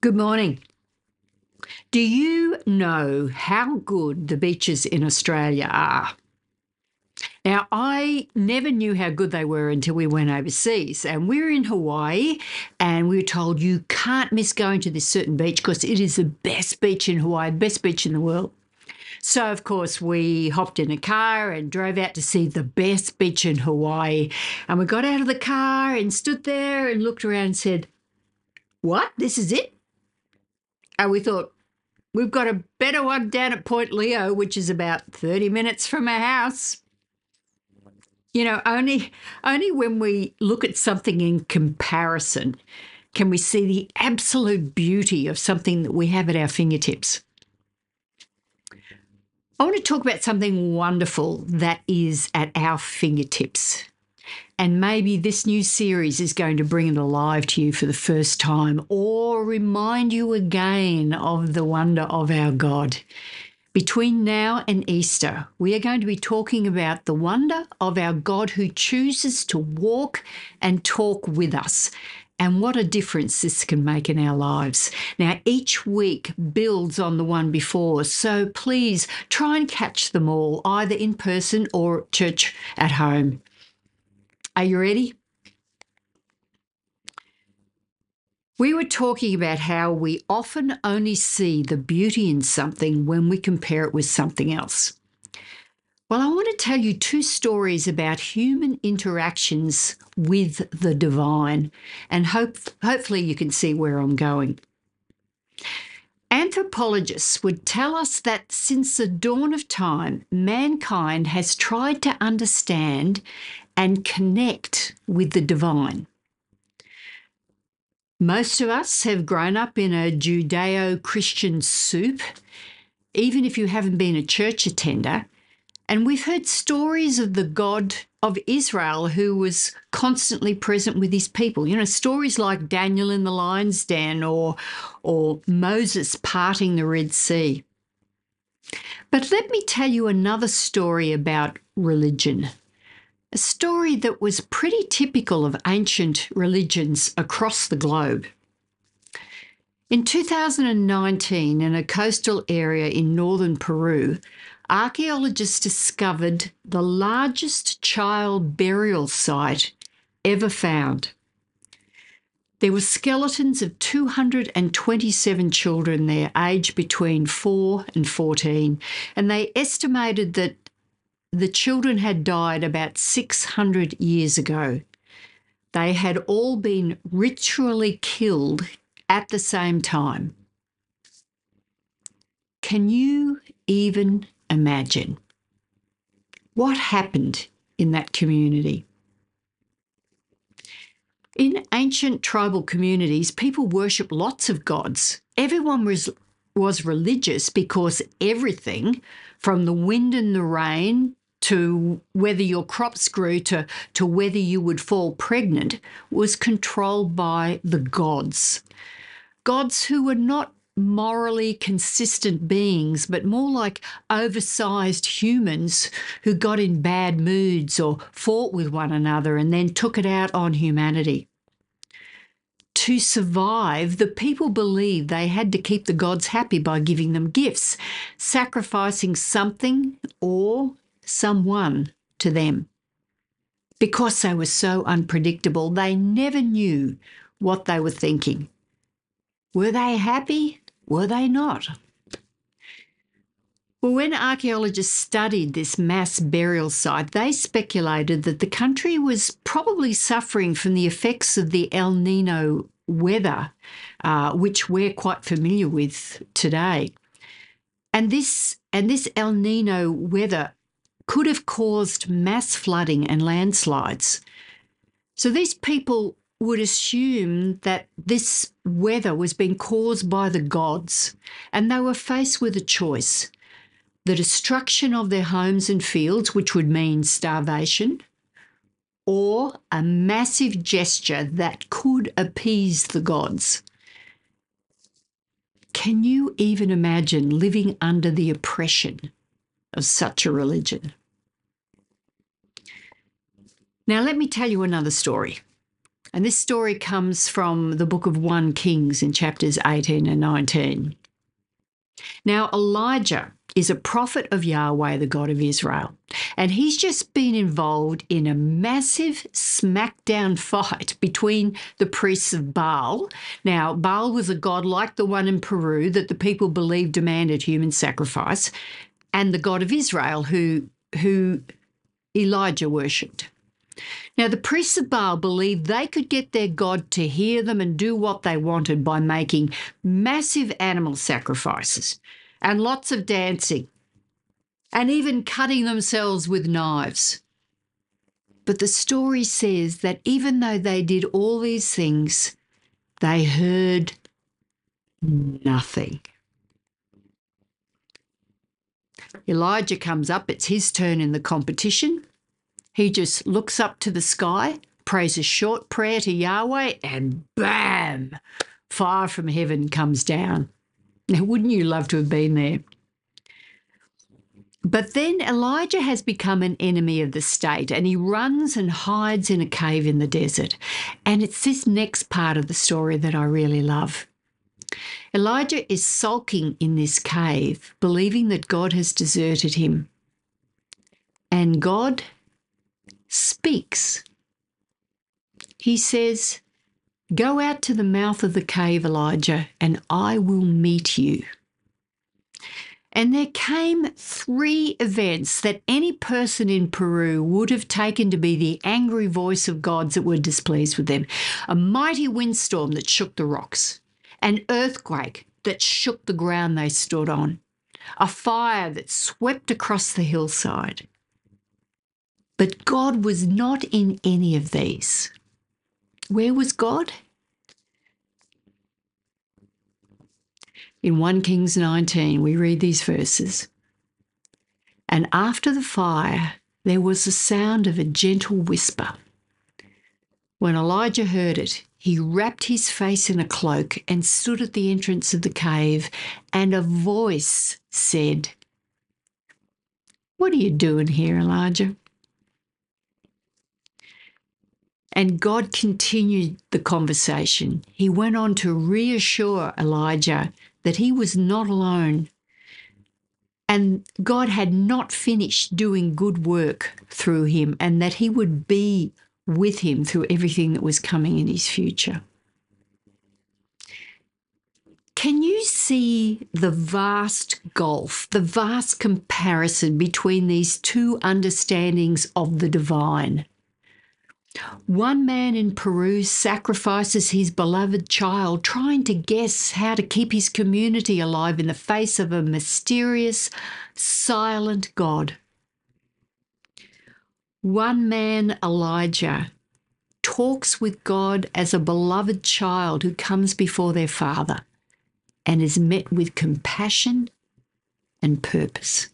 Good morning. Do you know how good the beaches in Australia are? Now, I never knew how good they were until we went overseas. And we were in Hawaii and we were told you can't miss going to this certain beach because it is the best beach in Hawaii, best beach in the world. So, of course, we hopped in a car and drove out to see the best beach in Hawaii. And we got out of the car and stood there and looked around and said, What? This is it? And we thought, We've got a better one down at Point Leo, which is about 30 minutes from our house. You know, only only when we look at something in comparison can we see the absolute beauty of something that we have at our fingertips. I want to talk about something wonderful that is at our fingertips. And maybe this new series is going to bring it alive to you for the first time or remind you again of the wonder of our God. Between now and Easter, we are going to be talking about the wonder of our God who chooses to walk and talk with us and what a difference this can make in our lives. Now, each week builds on the one before, so please try and catch them all, either in person or church at home. Are you ready? We were talking about how we often only see the beauty in something when we compare it with something else. Well, I want to tell you two stories about human interactions with the divine, and hope, hopefully you can see where I'm going. Anthropologists would tell us that since the dawn of time, mankind has tried to understand and connect with the divine. Most of us have grown up in a Judeo Christian soup, even if you haven't been a church attender. And we've heard stories of the God of Israel who was constantly present with his people. You know, stories like Daniel in the lion's den or, or Moses parting the Red Sea. But let me tell you another story about religion a story that was pretty typical of ancient religions across the globe. In 2019, in a coastal area in northern Peru, archaeologists discovered the largest child burial site ever found. There were skeletons of 227 children there, aged between 4 and 14, and they estimated that the children had died about 600 years ago. They had all been ritually killed at the same time. Can you even imagine what happened in that community? In ancient tribal communities, people worship lots of gods. Everyone was, was religious because everything, from the wind and the rain to whether your crops grew to, to whether you would fall pregnant was controlled by the gods. Gods who were not morally consistent beings, but more like oversized humans who got in bad moods or fought with one another and then took it out on humanity. To survive, the people believed they had to keep the gods happy by giving them gifts, sacrificing something or someone to them. Because they were so unpredictable, they never knew what they were thinking. Were they happy? Were they not? Well, when archaeologists studied this mass burial site, they speculated that the country was probably suffering from the effects of the El Nino weather, uh, which we're quite familiar with today. And this and this El Nino weather could have caused mass flooding and landslides. So these people would assume that this weather was being caused by the gods, and they were faced with a choice the destruction of their homes and fields, which would mean starvation, or a massive gesture that could appease the gods. Can you even imagine living under the oppression of such a religion? Now, let me tell you another story. And this story comes from the book of 1 Kings in chapters 18 and 19. Now, Elijah is a prophet of Yahweh, the God of Israel, and he's just been involved in a massive smackdown fight between the priests of Baal. Now, Baal was a god like the one in Peru that the people believed demanded human sacrifice, and the God of Israel, who, who Elijah worshipped. Now, the priests of Baal believed they could get their God to hear them and do what they wanted by making massive animal sacrifices and lots of dancing and even cutting themselves with knives. But the story says that even though they did all these things, they heard nothing. Elijah comes up, it's his turn in the competition. He just looks up to the sky, prays a short prayer to Yahweh, and bam, fire from heaven comes down. Now, wouldn't you love to have been there? But then Elijah has become an enemy of the state and he runs and hides in a cave in the desert. And it's this next part of the story that I really love. Elijah is sulking in this cave, believing that God has deserted him. And God speaks. He says, Go out to the mouth of the cave, Elijah, and I will meet you. And there came three events that any person in Peru would have taken to be the angry voice of gods that were displeased with them a mighty windstorm that shook the rocks, an earthquake that shook the ground they stood on, a fire that swept across the hillside, but God was not in any of these. Where was God? In 1 Kings 19, we read these verses. And after the fire, there was the sound of a gentle whisper. When Elijah heard it, he wrapped his face in a cloak and stood at the entrance of the cave, and a voice said, What are you doing here, Elijah? And God continued the conversation. He went on to reassure Elijah that he was not alone. And God had not finished doing good work through him, and that he would be with him through everything that was coming in his future. Can you see the vast gulf, the vast comparison between these two understandings of the divine? One man in Peru sacrifices his beloved child, trying to guess how to keep his community alive in the face of a mysterious, silent God. One man, Elijah, talks with God as a beloved child who comes before their father and is met with compassion and purpose.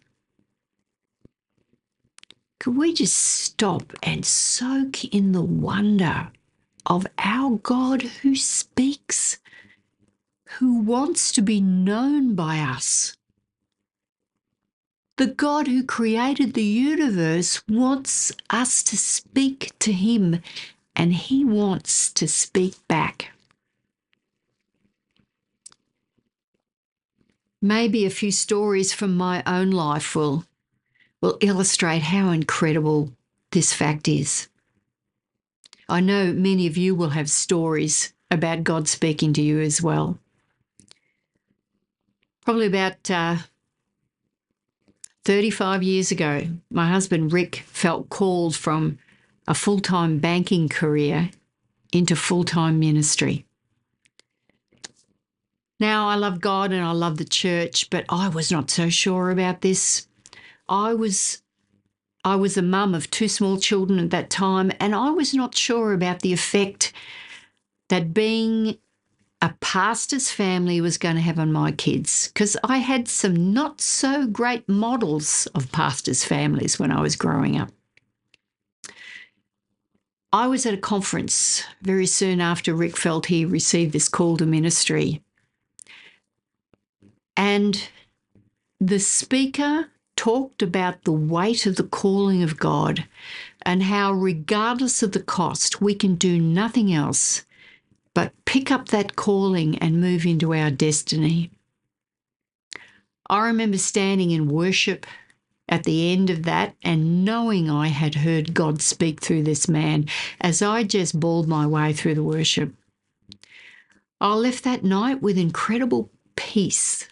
Could we just stop and soak in the wonder of our God who speaks, who wants to be known by us? The God who created the universe wants us to speak to Him, and He wants to speak back. Maybe a few stories from my own life will will illustrate how incredible this fact is. I know many of you will have stories about God speaking to you as well. Probably about uh, 35 years ago, my husband Rick felt called from a full time banking career into full time ministry. Now, I love God and I love the church, but I was not so sure about this. I was I was a mum of two small children at that time, and I was not sure about the effect that being a pastor's family was going to have on my kids because I had some not so great models of pastors' families when I was growing up. I was at a conference very soon after Rick felt he received this call to ministry. And the speaker talked about the weight of the calling of God and how, regardless of the cost, we can do nothing else but pick up that calling and move into our destiny. I remember standing in worship at the end of that and knowing I had heard God speak through this man as I just bawled my way through the worship. I left that night with incredible peace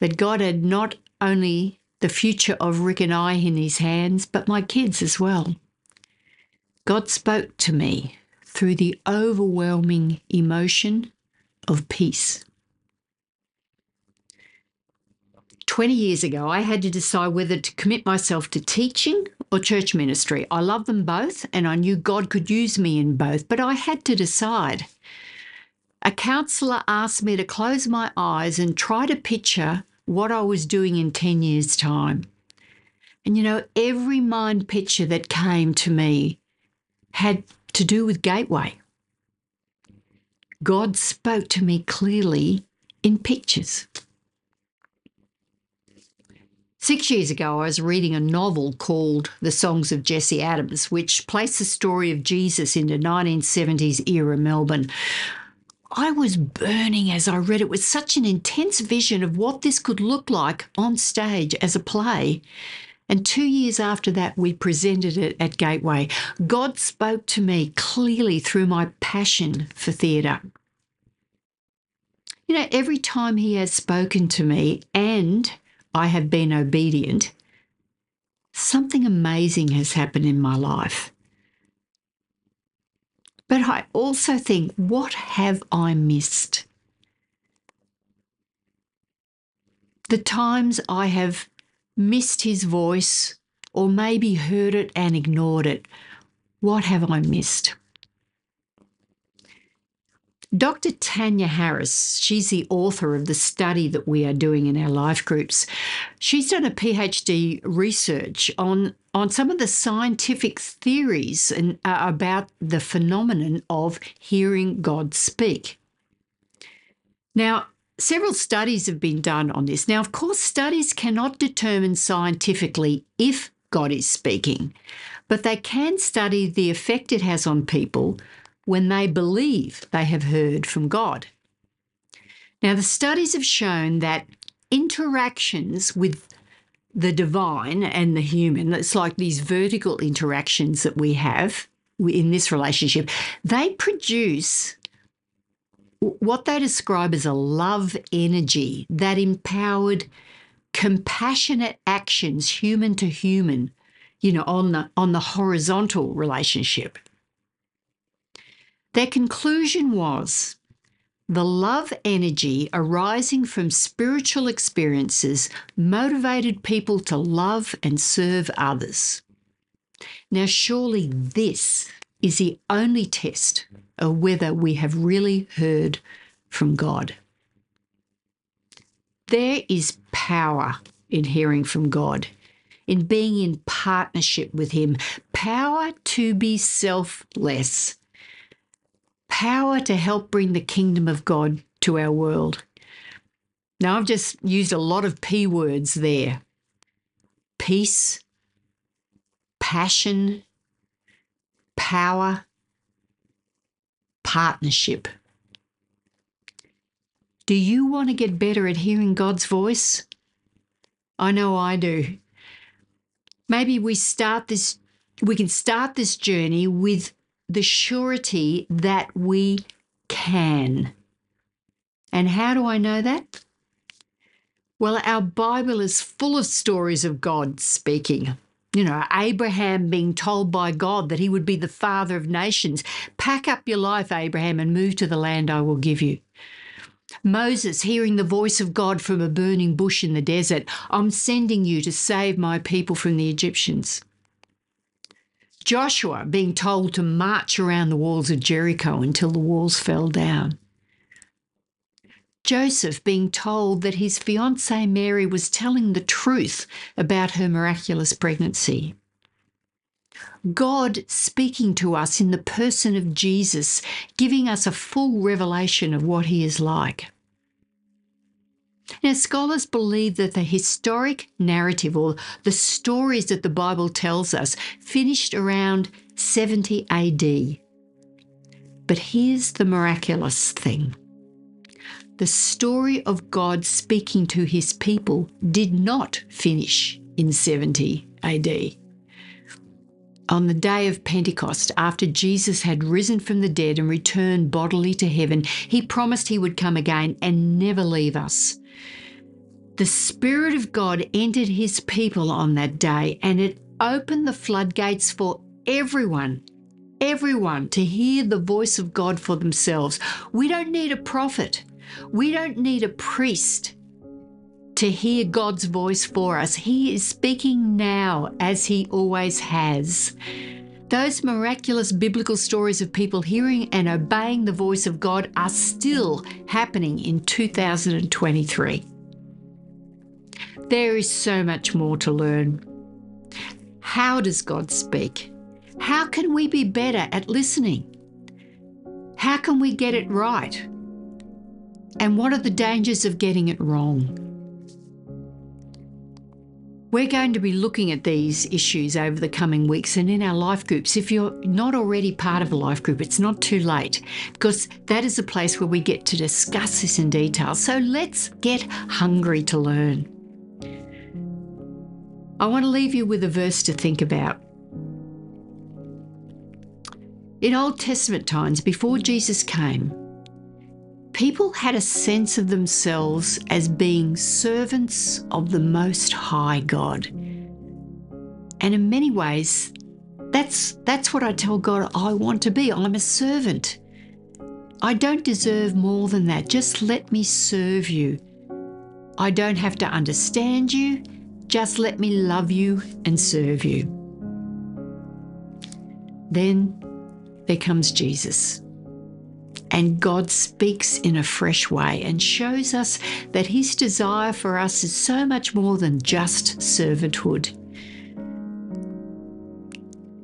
that God had not only the future of Rick and I in his hands, but my kids as well. God spoke to me through the overwhelming emotion of peace. 20 years ago, I had to decide whether to commit myself to teaching or church ministry. I love them both, and I knew God could use me in both, but I had to decide. A counsellor asked me to close my eyes and try to picture what I was doing in 10 years' time. And you know, every mind picture that came to me had to do with Gateway. God spoke to me clearly in pictures. Six years ago, I was reading a novel called The Songs of Jesse Adams, which placed the story of Jesus into 1970s era Melbourne. I was burning as I read it with such an intense vision of what this could look like on stage as a play. And two years after that, we presented it at Gateway. God spoke to me clearly through my passion for theatre. You know, every time He has spoken to me and I have been obedient, something amazing has happened in my life. But I also think, what have I missed? The times I have missed his voice or maybe heard it and ignored it, what have I missed? Dr. Tania Harris, she's the author of the study that we are doing in our life groups. She's done a PhD research on, on some of the scientific theories and, uh, about the phenomenon of hearing God speak. Now, several studies have been done on this. Now, of course, studies cannot determine scientifically if God is speaking, but they can study the effect it has on people when they believe they have heard from God. Now, the studies have shown that interactions with the divine and the human, it's like these vertical interactions that we have in this relationship, they produce what they describe as a love energy that empowered compassionate actions human to human you know on the on the horizontal relationship their conclusion was the love energy arising from spiritual experiences motivated people to love and serve others. Now, surely this is the only test of whether we have really heard from God. There is power in hearing from God, in being in partnership with Him, power to be selfless power to help bring the kingdom of God to our world. Now, I've just used a lot of P words there peace, passion, power, partnership. Do you want to get better at hearing God's voice? I know I do. Maybe we start this we can start this journey with the surety that we can. And how do I know that? Well, our Bible is full of stories of God speaking. You know, Abraham being told by God that he would be the father of nations. Pack up your life, Abraham, and move to the land I will give you. Moses hearing the voice of God from a burning bush in the desert I'm sending you to save my people from the Egyptians. Joshua being told to march around the walls of Jericho until the walls fell down. Joseph being told that his fiancee Mary was telling the truth about her miraculous pregnancy. God speaking to us in the person of Jesus, giving us a full revelation of what he is like. Now, scholars believe that the historic narrative or the stories that the Bible tells us finished around 70 AD. But here's the miraculous thing the story of God speaking to his people did not finish in 70 AD. On the day of Pentecost, after Jesus had risen from the dead and returned bodily to heaven, he promised he would come again and never leave us. The Spirit of God entered his people on that day and it opened the floodgates for everyone, everyone to hear the voice of God for themselves. We don't need a prophet, we don't need a priest to hear God's voice for us. He is speaking now as He always has. Those miraculous biblical stories of people hearing and obeying the voice of God are still happening in 2023. There is so much more to learn. How does God speak? How can we be better at listening? How can we get it right? And what are the dangers of getting it wrong? We're going to be looking at these issues over the coming weeks and in our life groups. If you're not already part of a life group, it's not too late because that is a place where we get to discuss this in detail. So let's get hungry to learn. I want to leave you with a verse to think about. In Old Testament times, before Jesus came, people had a sense of themselves as being servants of the Most High God. And in many ways, that's, that's what I tell God I want to be. I'm a servant. I don't deserve more than that. Just let me serve you. I don't have to understand you. Just let me love you and serve you. Then there comes Jesus. And God speaks in a fresh way and shows us that his desire for us is so much more than just servanthood.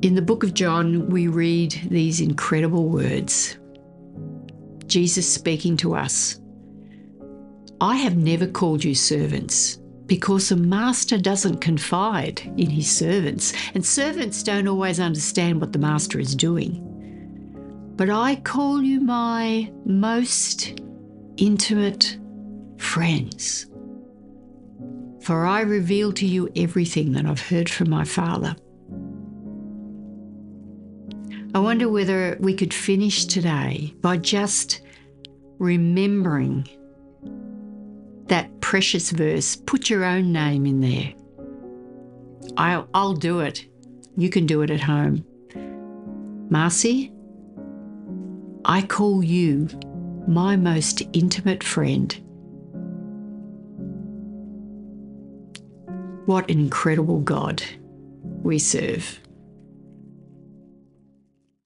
In the book of John, we read these incredible words Jesus speaking to us I have never called you servants because a master doesn't confide in his servants, and servants don't always understand what the master is doing but I call you my most intimate friends. For I reveal to you everything that I've heard from my Father. I wonder whether we could finish today by just remembering precious verse. Put your own name in there. I'll, I'll do it. You can do it at home. Marcy, I call you my most intimate friend. What an incredible God we serve.